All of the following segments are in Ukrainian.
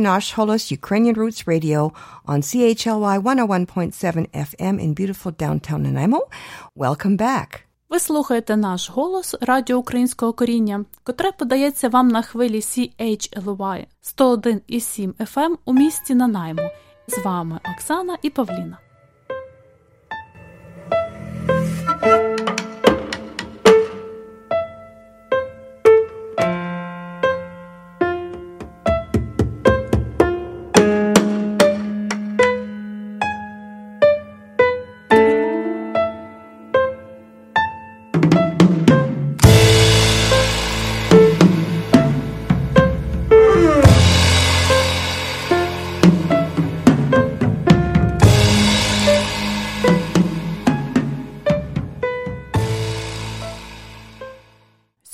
Nash Holos Ukrainian Roots Radio on CHLY 101.7 FM in beautiful downtown Nanaimo. Welcome back. Ви слухаєте наш голос Радіо Українського коріння, котре подається вам на хвилі CHLY 101,7 FM у місті Нанаймо. З вами Оксана і Павліна.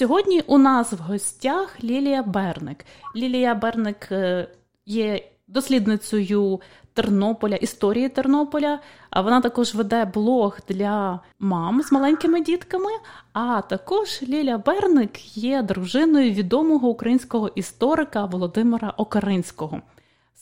Сьогодні у нас в гостях Лілія Берник. Лілія Берник е, є дослідницею Тернополя, історії Тернополя. А вона також веде блог для мам з маленькими дітками. А також Лілія Берник є дружиною відомого українського історика Володимира Окаринського.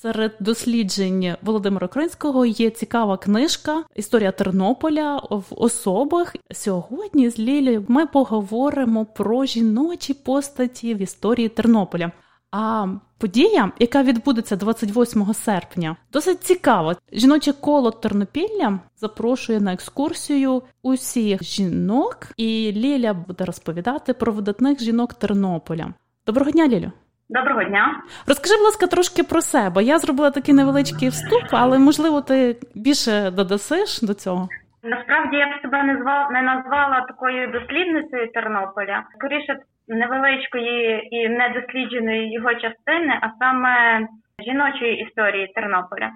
Серед досліджень Володимира Кринського є цікава книжка Історія Тернополя в особах. Сьогодні з Лілією ми поговоримо про жіночі постаті в історії Тернополя. А подія, яка відбудеться 28 серпня, досить цікава. Жіноче коло Тернопілля запрошує на екскурсію усіх жінок, і Ліля буде розповідати про видатних жінок Тернополя. Доброго дня, Лілю! Доброго дня. Розкажи, будь ласка, трошки про себе. Я зробила такий невеличкий вступ, але можливо ти більше додасиш до цього. Насправді я б себе не звала не назвала такою дослідницею Тернополя, скоріше невеличкої і недослідженої його частини, а саме жіночої історії Тернополя.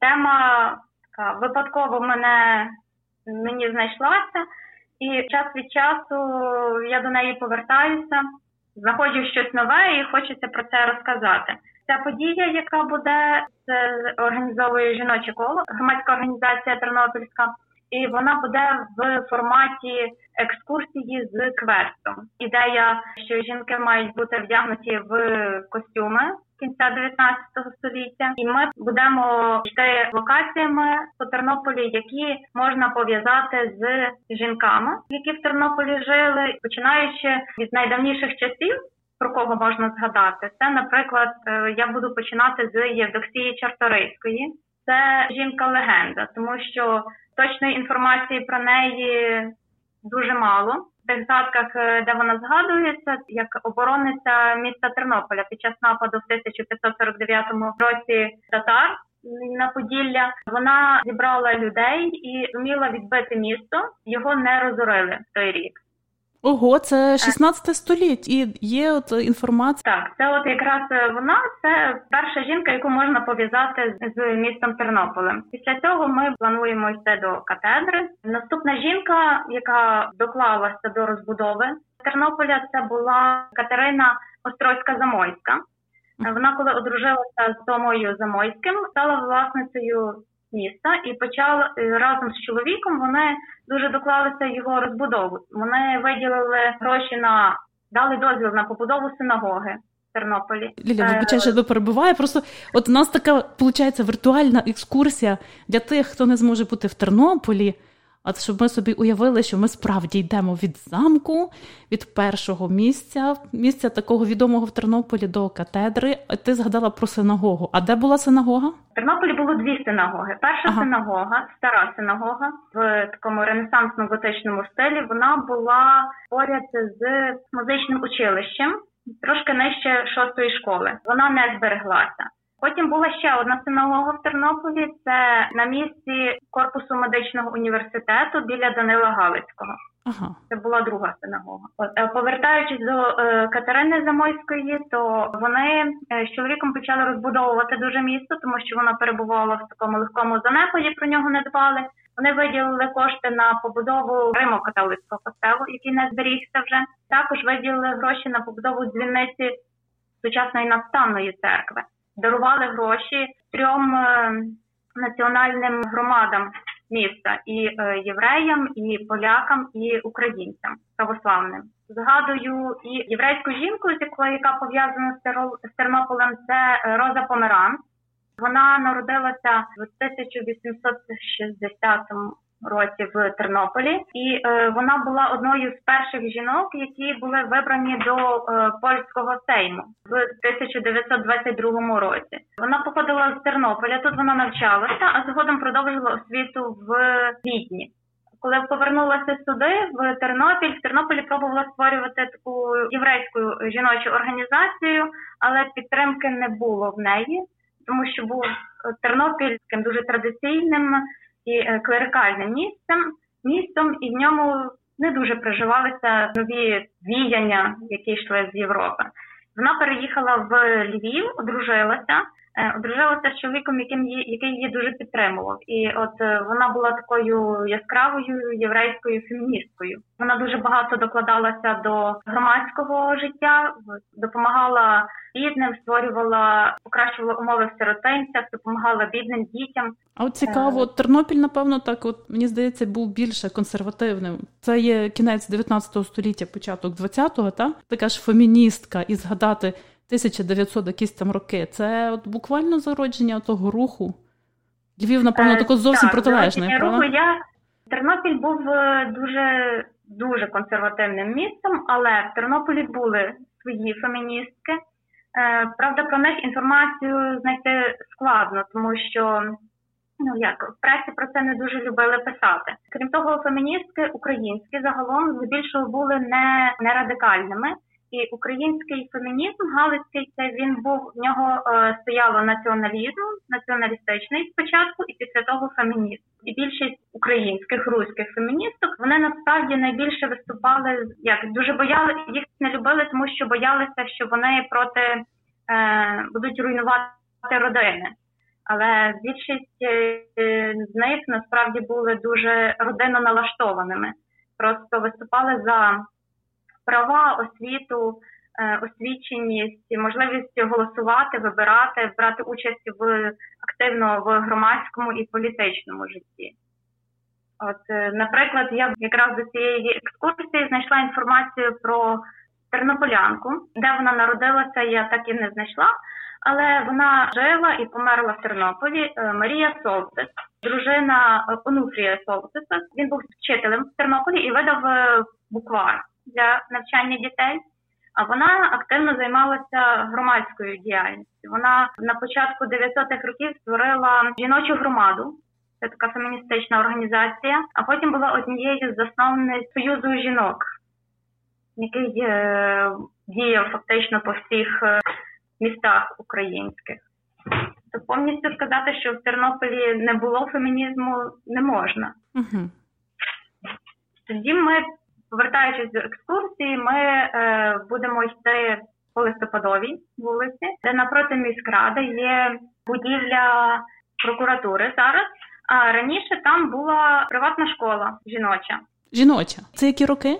Тема така випадково мене мені знайшлася, і час від часу я до неї повертаюся знаходжу щось нове і хочеться про це розказати. Ця подія, яка буде, це організовує жіноче коло, громадська організація Тернопільська, і вона буде в форматі екскурсії з квестом. Ідея, що жінки мають бути вдягнуті в костюми кінця 19 століття, і ми будемо йти локаціями по Тернополі, які можна пов'язати з жінками, які в Тернополі жили, починаючи від найдавніших часів. Про кого можна згадати? Це, наприклад, е, я буду починати з Євдоксії Чарторийської. Це жінка-легенда, тому що точної інформації про неї дуже мало. Тих згадках, е, де вона згадується, як оборониця міста Тернополя під час нападу в 1549 році татар на Поділля, вона зібрала людей і зуміла відбити місто. Його не розорили в той рік. Ого, це 16 століття і є от інформація. Так, це от якраз е, вона це перша жінка, яку можна пов'язати з містом Тернополем. Після цього ми плануємо йти до катедри. Наступна жінка, яка доклалася до розбудови Тернополя, це була Катерина Острозька Замойська. Вона, коли одружилася з Томою Замойським, стала власницею міста і почали е, разом з чоловіком. Вони дуже доклалися його розбудову. Вони виділили гроші на дали дозвіл на побудову синагоги. Тернополі Ліля, вибачай, що я перебуває. Просто от у нас така виходить віртуальна екскурсія для тих, хто не зможе бути в Тернополі. От щоб ми собі уявили, що ми справді йдемо від замку, від першого місця, місця такого відомого в Тернополі до катедри. Ти згадала про синагогу. А де була синагога? В Тернополі було дві синагоги. Перша ага. синагога, стара синагога в такому ренесансно-готичному стилі. Вона була поряд з музичним училищем, трошки нижче шостої школи. Вона не збереглася. Потім була ще одна синагога в Тернополі. Це на місці корпусу медичного університету біля Данила Галицького. Ага. Це була друга синагога. Е, повертаючись до е, Катерини Замойської, то вони е, з чоловіком почали розбудовувати дуже місто, тому що вона перебувала в такому легкому занепаді. Про нього не дбали. Вони виділили кошти на побудову Римо-католицького костелу, який не зберігся вже. Також виділили гроші на побудову дзвіниці сучасної надстанної церкви дарували гроші трьом е, національним громадам міста і е, євреям, і полякам, і українцям православним. Згадую і єврейську жінку, яка пов'язана з Тернополем, це Роза Померан. Вона народилася в 1860 році в Тернополі, і е, вона була одною з перших жінок, які були вибрані до е, польського сейму в 1922 році. Вона походила з Тернополя. Тут вона навчалася, а згодом продовжила освіту в Відні. Коли повернулася сюди, в Тернопіль, в Тернополі пробувала створювати таку єврейську жіночу організацію, але підтримки не було в неї, тому що був Тернопіль таким дуже традиційним і е, клерикальним місцем, містом, і в ньому не дуже проживалися нові віяння, які йшли з Європи. Вона переїхала в Львів, одружилася. Е, одружилася з чоловіком, яким її, який її дуже підтримував, і от е, вона була такою яскравою єврейською феміністкою. Вона дуже багато докладалася до громадського життя, допомагала бідним, створювала, покращувала умови в сиротинцях, допомагала бідним дітям. А от цікаво, Тернопіль, напевно, так от мені здається, був більше консервативним. Це є кінець 19 століття, початок 20-го, та така ж феміністка, і згадати 1900 якісь там роки. Це от буквально зародження того руху. Львів, напевно, е, тако зовсім руху я Тернопіль був е, дуже дуже консервативним містом, але в Тернополі були свої феміністки. Е, правда, про них інформацію знайти складно, тому що ну як в пресі про це не дуже любили писати. Крім того, феміністки українські загалом здебільшого були не, не радикальними. І український фемінізм Галицький це він був в нього е, стояло націоналізм, націоналістичний спочатку, і після того фемінізм. І більшість українських руських феміністок вони насправді найбільше виступали як дуже бояли їх не любили, тому що боялися, що вони проти е, будуть руйнувати родини. Але більшість е, з них насправді були дуже родинно налаштованими, просто виступали за права, освіту, е, освіченість, можливість голосувати, вибирати, брати участь в активно в громадському і політичному житті. От, е, наприклад, я якраз до цієї екскурсії знайшла інформацію про тернополянку, де вона народилася, я так і не знайшла. Але вона жила і померла в Тернополі. Е, Марія Солтис, дружина Онуфрія Солтиса. Він був вчителем в Тернополі і видав буквар для навчання дітей. А вона активно займалася громадською діяльністю. Вона на початку 90-х років створила жіночу громаду. Це така феміністична організація. А потім була однією з засновниць союзу жінок, який е, діяв фактично по всіх е, містах українських. То повністю сказати, що в Тернополі не було фемінізму, не можна. Угу. Тоді ми Повертаючись до екскурсії, ми е, будемо йти по листопадовій вулиці, де напроти міськради є будівля прокуратури зараз. А раніше там була приватна школа жіноча. Жіноча. Це які роки?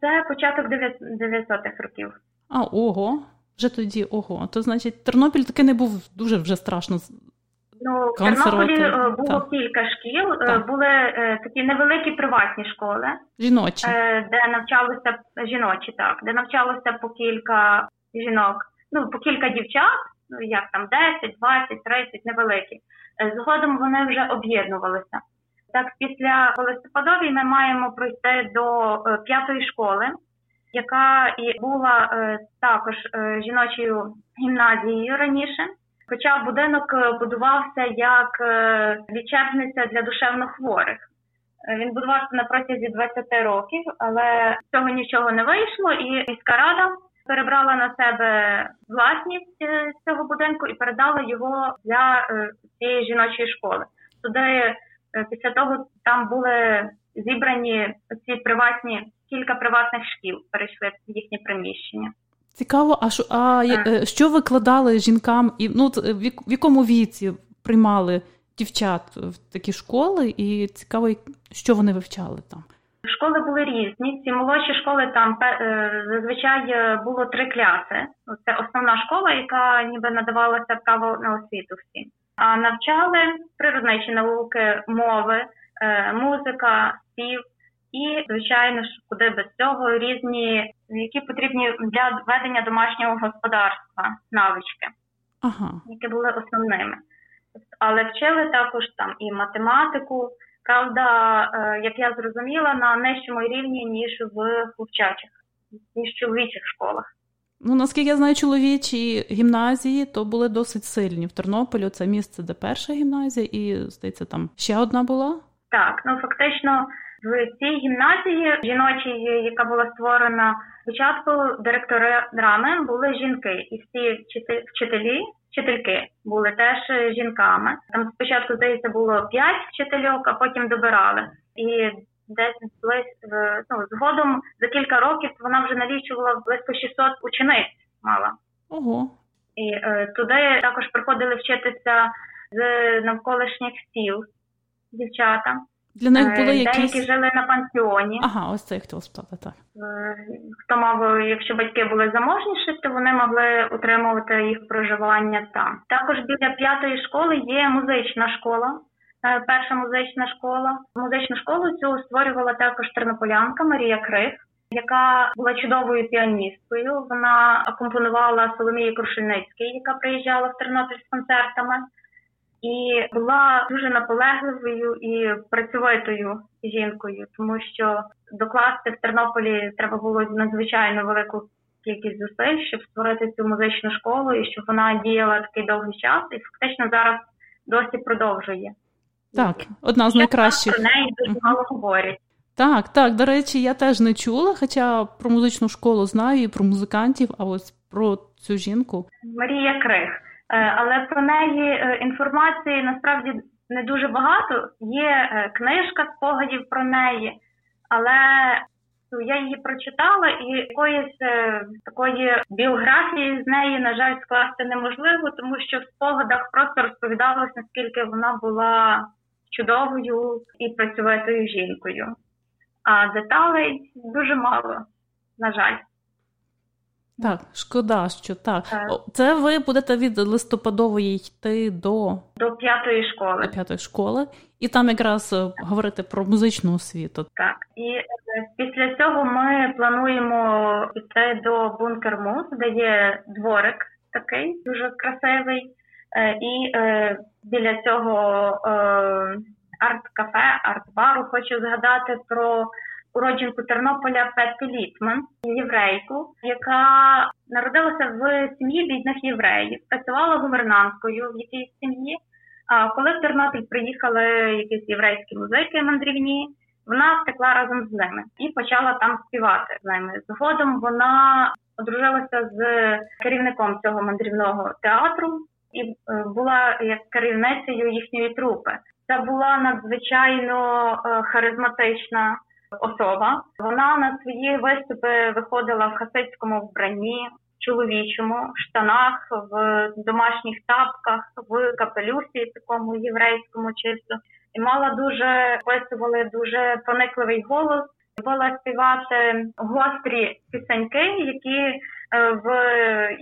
Це початок 900-х років. А ого, вже тоді ого. То значить, Тернопіль таки не був дуже вже страшно Ну, в Тернополі е, було так. кілька шкіл, е, так. були е, такі невеликі приватні школи, жіночі, де навчалося жіночі, так, де навчалося по кілька жінок, ну по кілька дівчат, ну як там 10, 20, 30, невеликі. Згодом вони вже об'єднувалися. Так, після листопадовій ми маємо пройти до п'ятої школи, яка і була також жіночою гімназією раніше. Хоча будинок е, будувався як е, лічебниця для душевнохворих. Е, він будувався на протязі 20 років, але з цього нічого не вийшло, і міська рада перебрала на себе власність цього будинку і передала його для цієї жіночої школи. Туди після того там були зібрані ці приватні кілька приватних шкіл, перейшли в їхні приміщення. Цікаво, а що а е, що викладали жінкам і ну в якому віці приймали дівчат в такі школи, і цікаво, що вони вивчали там. Школи були різні. Ці молодші школи там е, зазвичай е, було три класи. Це основна школа, яка ніби надавалася право на освіту всім. А навчали природничі науки, мови, е, музика, спів і, звичайно ж, куди без цього різні, які потрібні для ведення домашнього господарства навички, ага. які були основними. Але вчили також там і математику. Правда, е, як я зрозуміла, на нижчому рівні ніж в хлопчачих, ніж в чоловічих школах. Ну, наскільки я знаю, чоловічі гімназії то були досить сильні. В Тернополі це місце, де перша гімназія, і здається, там ще одна була. Так, ну фактично в цій гімназії жіночій, яка була створена спочатку директорами були жінки, і всі вчителі, вчительки були теж жінками. Там спочатку здається було п'ять вчительок, а потім добирали. І десь близько ну, згодом за кілька років вона вже налічувала близько 600 учениць. Мала ого. І е, туди також приходили вчитися з навколишніх сіл дівчата. Для них були е, якісь... Деякі жили на пансіоні. Ага, ось це я хотіла спитати, так. Е, хто мав, якщо батьки були заможніші, то вони могли утримувати їх проживання там. Також біля п'ятої школи є музична школа. Е, перша музична школа. Музичну школу цю створювала також тернополянка Марія Крих, яка була чудовою піаністкою. Вона акомпонувала Соломії Крушельницькій, яка приїжджала в Тернопіль з концертами, і була дуже наполегливою і працьовитою жінкою, тому що докласти в Тернополі треба було надзвичайно велику кількість зусиль, щоб створити цю музичну школу і щоб вона діяла такий довгий час, і фактично зараз досі продовжує. Так, одна з найкращих. Про неї дуже мало говорять. Так, так, до речі, я теж не чула, хоча про музичну школу знаю і про музикантів, а ось про цю жінку. Марія Крих. Е, але про неї е, інформації насправді не дуже багато. Є е, книжка спогадів про неї, але ну, я її прочитала, і якоїсь такої біографії з неї, на жаль, скласти неможливо, тому що в спогадах просто розповідалось, наскільки вона була чудовою і працьовитою жінкою. А деталей дуже мало, на жаль. Так, шкода, що так. так. Це ви будете від листопадової йти до До п'ятої школи. До п'ятої школи, і там якраз е, говорити про музичну освіту. Так, і е, після цього ми плануємо піти до бункер Мус, де є дворик такий дуже красивий, е, і біля цього арт-кафе, арт-бару хочу згадати про уродженку Тернополя Петті Літман, єврейку, яка народилася в сім'ї бідних євреїв, працювала гувернанткою в якійсь сім'ї. А коли в Тернопіль приїхали якісь єврейські музики мандрівні, вона втекла разом з ними і почала там співати з ними. Згодом вона одружилася з керівником цього мандрівного театру і е, була як керівницею їхньої трупи. Це була надзвичайно е, харизматична особа. Вона на свої виступи виходила в хасидському вбранні, чоловічому, штанах, в домашніх тапках, в капелюсі, такому єврейському чисто, і мала дуже описували дуже проникливий голос. Була співати гострі пісеньки, які е, в,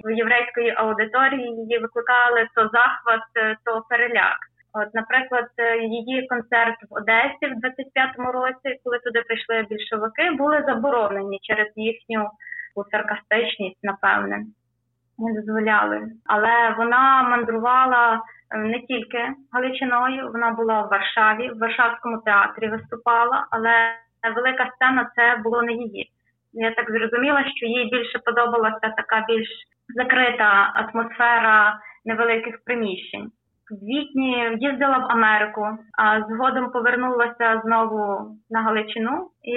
в єврейської аудиторії викликали то захват, то переляк. От, наприклад, е, її концерт в Одесі в 25-му році, коли туди прийшли більшовики, були заборонені через їхню саркастичність, напевне, не дозволяли. Але вона мандрувала е, не тільки Галичиною, вона була в Варшаві, в Варшавському театрі виступала, але велика сцена це було не її. Я так зрозуміла, що їй більше подобалася така більш закрита атмосфера невеликих приміщень квітні їздила в Америку, а згодом повернулася знову на Галичину. І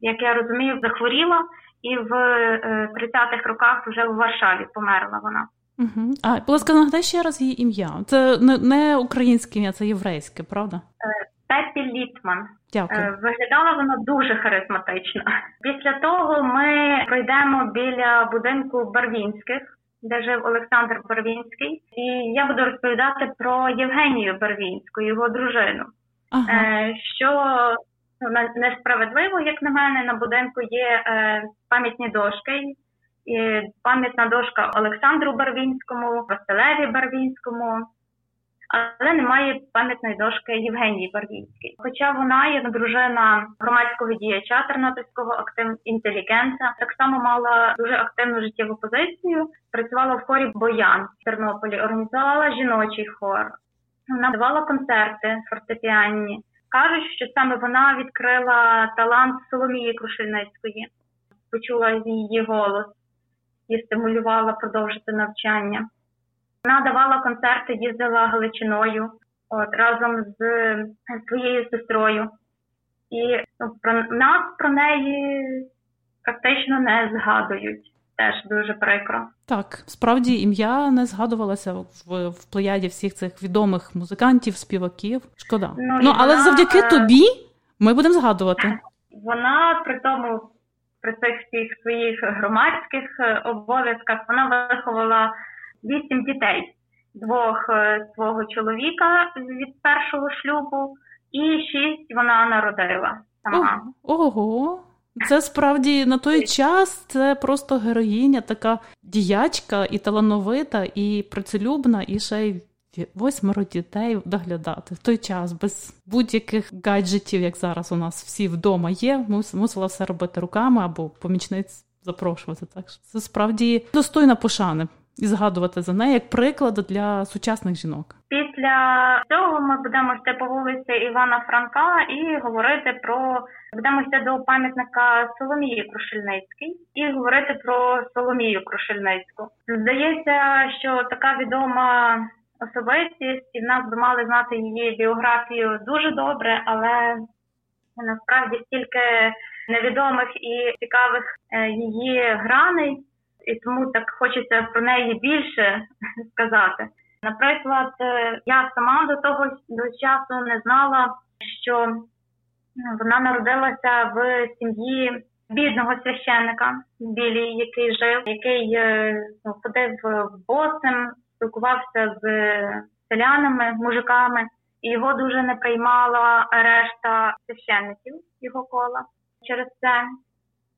як я розумію, захворіла, і в 30-х е, роках вже в Варшаві померла вона. Угу. А будь ласка, нагадай ще раз її ім'я. Це не, українське ім'я, це єврейське, правда? Е, Пепі Літман. Дякую. Е, виглядала вона дуже харизматично. Після того ми пройдемо біля будинку Барвінських де жив Олександр Барвінський, і я буду розповідати про Євгенію Барвінську, його дружину. Ага. Е, що ну, несправедливо, як на мене, на будинку є е, пам'ятні дошки. І Пам'ятна дошка Олександру Барвінському, Василеві Барвінському. Але немає пам'ятної дошки Євгенії Барвінській. Хоча вона, як дружина громадського діяча тернопільського актив інтелігента, так само мала дуже активну життєву позицію. Працювала в хорі Боян в Тернополі, організувала жіночий хор. Вона давала концерти фортепіанні. Кажуть, що саме вона відкрила талант Соломії Крушельницької, почула її голос і стимулювала продовжити навчання. Вона давала концерти, їздила Галичиною от, разом з своєю сестрою. І ну, про нас про неї практично не згадують. Теж дуже прикро. Так, справді ім'я не згадувалося в в плеяді всіх цих відомих музикантів, співаків. Шкода. Ну, ну але вона, завдяки е... тобі ми будемо згадувати. Вона при тому, при цих всіх своїх громадських е, обов'язках, вона виховала вісім дітей, двох е, свого чоловіка від першого шлюбу, і шість вона народила сама. Ого. Це справді на той час це просто героїня, така діячка і талановита, і працелюбна, і ще й восьмеро дітей доглядати в той час без будь-яких гаджетів, як зараз у нас всі вдома є. Мусила все робити руками або помічниць запрошувати. Так що це справді достойна пошани і згадувати за неї як приклад для сучасних жінок. Після цього ми будемо йти по вулиці Івана Франка і говорити про будемо йти до пам'ятника Соломії Крушельницькій і говорити про Соломію Крушельницьку. Здається, що така відома особистість, і в нас би мали знати її біографію дуже добре, але насправді стільки невідомих і цікавих е, її граней і тому так хочеться про неї більше сказати. Наприклад, е, я сама до того до часу не знала, що ну, вона народилася в сім'ї бідного священника Білій, який жив, який е, ну, ходив босим, спілкувався з селянами, мужиками, і його дуже не приймала решта священників його кола через це.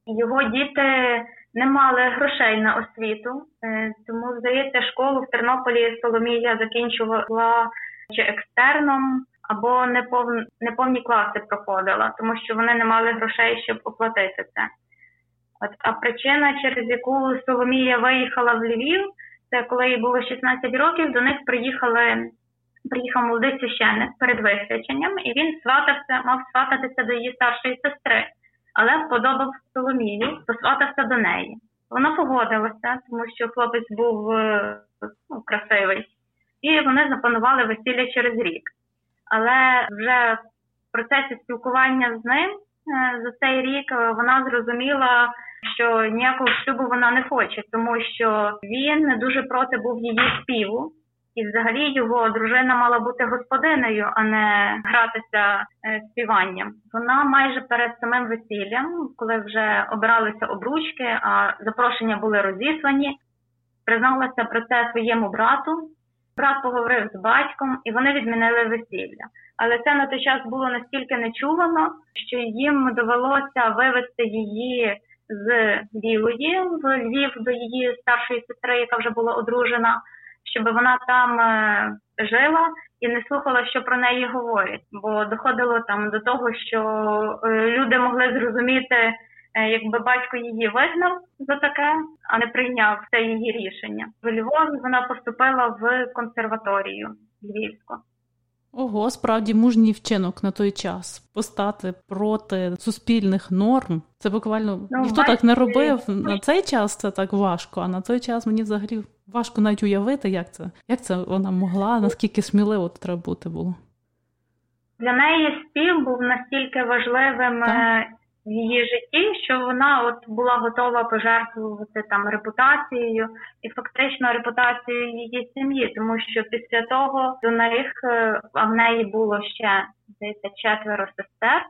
Його діти не мали грошей на освіту, е, тому здається, школу в Тернополі Соломія закінчувала чи екстерном, або неповні, неповні класи проходила, тому що вони не мали грошей, щоб оплатити це. От а причина, через яку Соломія виїхала в Львів, це коли їй було 16 років, до них приїхали. Приїхав молодий священник перед висвяченням, і він сватався, мав свататися до її старшої сестри але сподобав Соломію, посватався до неї. Вона погодилася, тому що хлопець був е, ну, красивий, і вони запланували весілля через рік. Але вже в процесі спілкування з ним е, за цей рік е, вона зрозуміла, що ніякого шлюбу вона не хоче, тому що він не дуже проти був її співу. І, взагалі, його дружина мала бути господинею, а не гратися е, співанням. Вона майже перед самим весіллям, коли вже обиралися обручки, а запрошення були розіслані, призналася про це своєму брату. Брат поговорив з батьком, і вони відмінили весілля. Але це на той час було настільки нечувано, що їм довелося вивезти її з Білої в Львів до її старшої сестри, яка вже була одружена щоб вона там е, жила і не слухала, що про неї говорять. Бо доходило там до того, що е, люди могли зрозуміти, е, якби батько її визнав за таке, а не прийняв це її рішення. В Львові вона поступила в консерваторію Львівську. Ого, справді мужній вчинок на той час постати проти суспільних норм. Це буквально ну, ніхто бачите, так не робив. На цей час це так важко, а на той час мені взагалі важко навіть уявити, як це як це вона могла, наскільки сміливо треба бути було. Для неї спів був настільки важливим так. В її житті, що вона от була готова пожертвувати там репутацією і фактично репутацією її сім'ї, тому що після того до них е, а в неї було ще здається четверо сестер.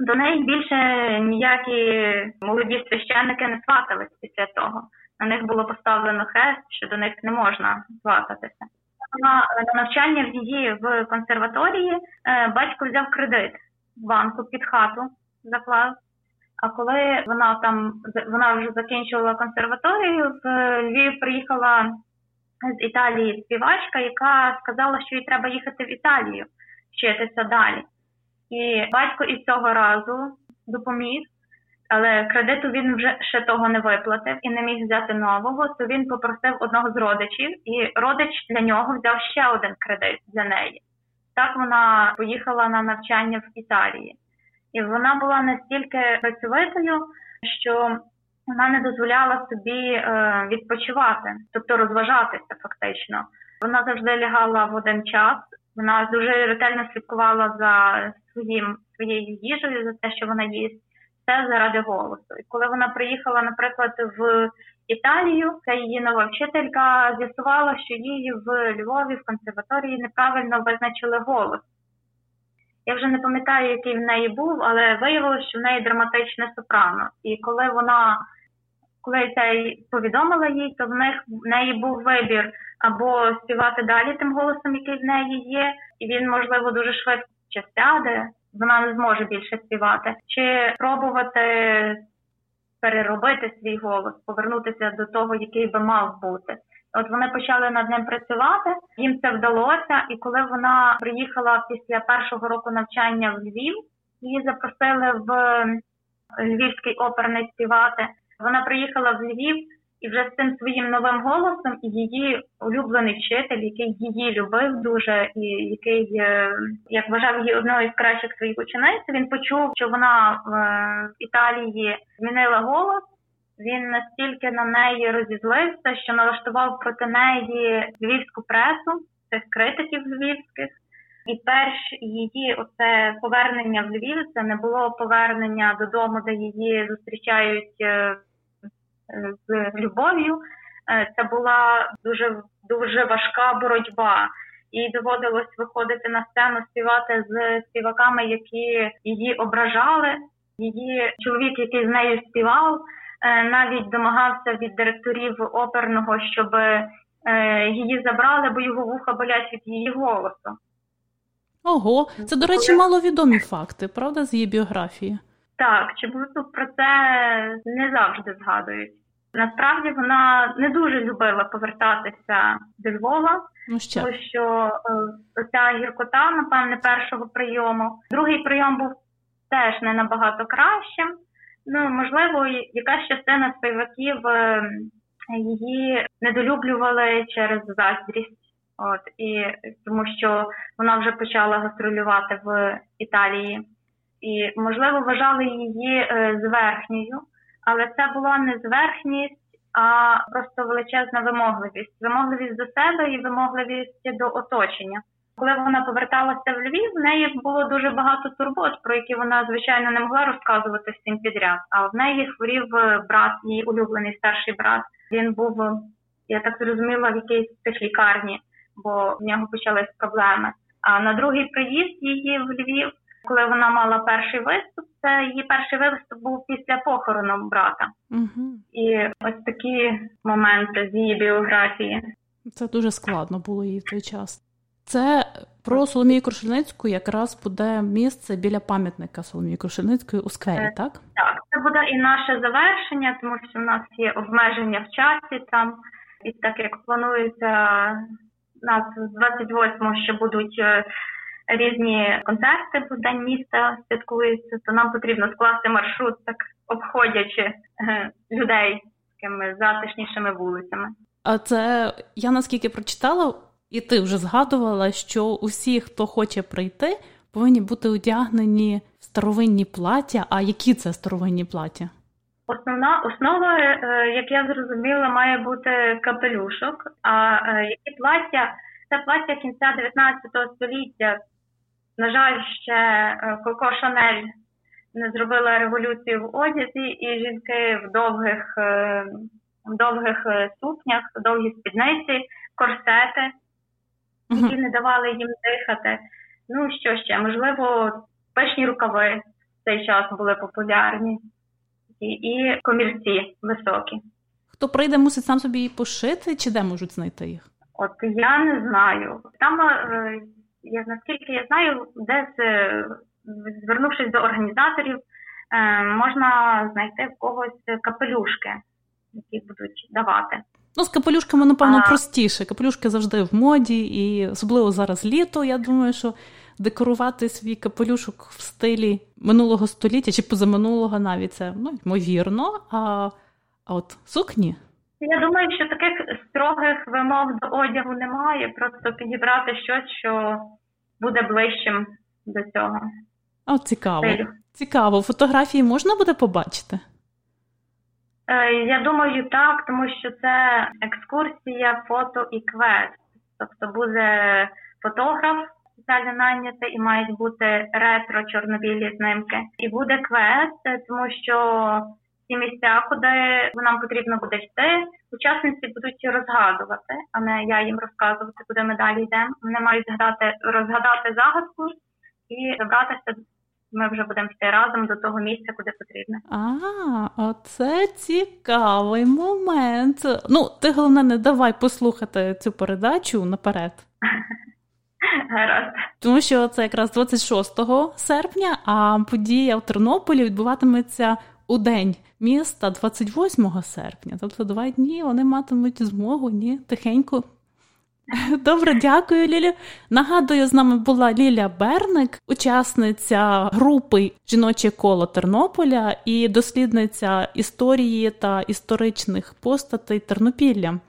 До неї більше ніякі молоді священники не сватались після того. На них було поставлено хрест, що до них не можна свататися. На навчання в її в консерваторії е, батько взяв кредит в банку під хату, заклав. А коли вона там вона вже закінчувала консерваторію, в Львів приїхала з Італії співачка, яка сказала, що їй треба їхати в Італію вчитися далі. І батько і цього разу допоміг, але кредиту він вже ще того не виплатив і не міг взяти нового, то він попросив одного з родичів, і родич для нього взяв ще один кредит для неї. Так вона поїхала на навчання в Італії. І вона була настільки працьовитою, що вона не дозволяла собі е, відпочивати, тобто розважатися фактично. Вона завжди лягала в один час. Вона дуже ретельно слідкувала за своїм своєю їжею, за те, що вона їсть, все заради голосу. І коли вона приїхала, наприклад, в Італію, ця її нова вчителька з'ясувала, що її в Львові в консерваторії неправильно визначили голос. Я вже не пам'ятаю, який в неї був, але виявилося, що в неї драматичне сопрано. І коли вона коли це повідомила їй, то в них в неї був вибір або співати далі тим голосом, який в неї є, і він, можливо, дуже швидко сяде, вона не зможе більше співати, чи пробувати переробити свій голос, повернутися до того, який би мав бути. От вони почали над ним працювати, їм це вдалося. І коли вона приїхала після першого року навчання в Львів, її запросили в Львівський оперний співати. Вона приїхала в Львів і вже з цим своїм новим голосом, і її улюблений вчитель, який її любив дуже, і який е, як вважав її одною з кращих своїх учениць, він почув, що вона в Італії змінила голос. Він настільки на неї розізлився, що налаштував проти неї львівську пресу, цих критиків львівських. І перш її оце повернення в Львів це не було повернення додому, де її зустрічають е, з любов'ю. Е, це була дуже дуже важка боротьба. Їй доводилось виходити на сцену, співати з співаками, які її ображали. Її чоловік, який з нею співав, навіть домагався від директорів оперного, щоб е, її забрали, бо його вуха болять від її голосу. Ого, це, до речі, маловідомі факти, правда, з її біографії? Так, чому про це не завжди згадують. Насправді вона не дуже любила повертатися до Львова, ну, ще. тому що е, ця гіркота, напевне, першого прийому. Другий прийом був теж не набагато кращим. Ну, можливо, якась частина співаків е, її недолюблювали через заздрість. От і тому, що вона вже почала гастролювати в Італії, і можливо вважали її е, зверхньою але це була не зверхність, а просто величезна вимогливість, вимогливість до себе і вимогливість до оточення. Коли вона поверталася в Львів, в неї було дуже багато турбот, про які вона звичайно не могла розказувати всім підряд. А в неї хворів брат, її улюблений старший брат. Він був, я так зрозуміла, в якійсь психлікарні, бо в нього почались проблеми. А на другий приїзд її в Львів коли вона мала перший виступ, це її перший виступ був після похорону брата. Угу. І ось такі моменти з її біографії. Це дуже складно було їй в той час. Це про Соломію Крушельницьку якраз буде місце біля пам'ятника Соломії Крушельницької у сквері, е, так? Так, це буде і наше завершення, тому що в нас є обмеження в часі там, і так як планується нас з 28-го ще будуть е, різні концерти в день міста святкуються, то нам потрібно скласти маршрут, так обходячи е, людей такими затишнішими вулицями. А це я наскільки прочитала, і ти вже згадувала, що усі, хто хоче прийти, повинні бути одягнені в старовинні плаття. А які це старовинні плаття? Основна основа, е, як я зрозуміла, має бути капелюшок. А е, які плаття це плаття кінця 19 століття. На жаль, ще е, Коко Шанель не зробила революцію в одязі, і жінки в довгих е, в довгих е, сукнях, довгі спідниці, корсети, які не давали їм дихати. Ну що ще, можливо, пишні рукави в цей час були популярні, і, і комірці високі. Хто прийде, мусить сам собі її пошити, чи де можуть знайти їх? От я не знаю. Там я наскільки я знаю, десь е, звернувшись до організаторів, е, можна знайти в когось капелюшки, які будуть давати. Ну, з капелюшками, напевно, а... простіше. Капелюшки завжди в моді, і особливо зараз літо. Я думаю, що декорувати свій капелюшок в стилі минулого століття чи позаминулого навіть це ну, ймовірно. А, а от сукні. Я думаю, що таких строгих вимог до одягу немає. Просто підібрати щось, що буде ближчим до цього. О, цікаво. Стилю. Цікаво. Фотографії можна буде побачити? Е, я думаю, так, тому що це екскурсія, фото і квест. Тобто буде фотограф спеціально найнятий і мають бути ретро чорнобілі знимки. І буде квест, тому що ті місця, куди нам потрібно буде йти, учасниці будуть розгадувати, а не я їм розказувати, куди ми далі йдемо. Вони мають згадати розгадати загадку і забратися ми вже будемо йти разом до того місця, куди потрібно. А, оце цікавий момент. Ну, ти головне, не давай послухати цю передачу наперед. Гаразд. Тому що це якраз 26 серпня, а подія в Тернополі відбуватиметься у день міста 28 серпня. Тобто два дні вони матимуть змогу ні тихенько Добре, дякую, Лілі. Нагадую, з нами була Ліля Берник, учасниця групи Жіноче коло Тернополя і дослідниця історії та історичних постатей Тернопілля.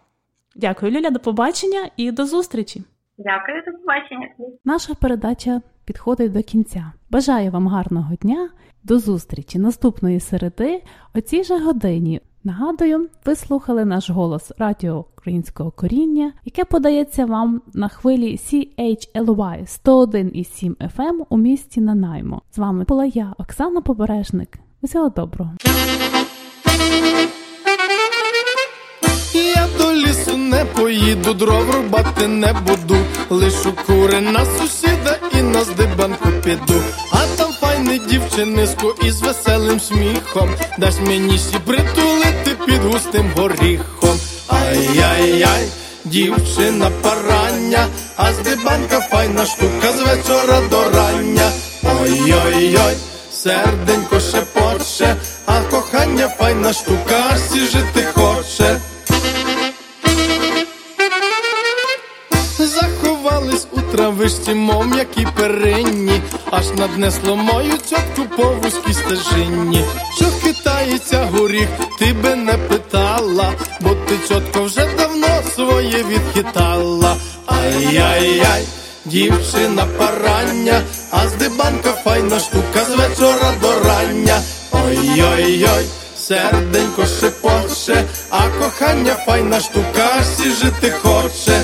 Дякую, Ліля, до побачення і до зустрічі. Дякую, до побачення. Наша передача підходить до кінця. Бажаю вам гарного дня, до зустрічі наступної середи о цій же годині. Нагадую, ви слухали наш голос Радіо Українського коріння, яке подається вам на хвилі CHLY 101,7 FM у місті Нанаймо. З вами була я, Оксана Побережник. Усього доброго. Я до лісу не поїду, дров рубати не буду. Лишу кури на сусіда і на здибанку піду. А там файне дівчиниско із веселим сміхом. Дасть мені сі притулити під густим горіхом. Ай-яй-яй, дівчина парання, а здибанка файна штука з вечора до рання. Ой-ой-ой, серденько шепоче, а кохання файна штука, аж жити хоче. У травишці, мов м'які перинні, аж наднесло мою цьотку по вузькій стежині. Що хитається горіх, ти би не питала, бо ти чотко вже давно своє відхитала. Ай-яй-яй, дівчина парання, а здибанка файна штука з вечора до рання. Ой-ой-ой, серденько шепоче, а кохання файна штука, всі жити хоче.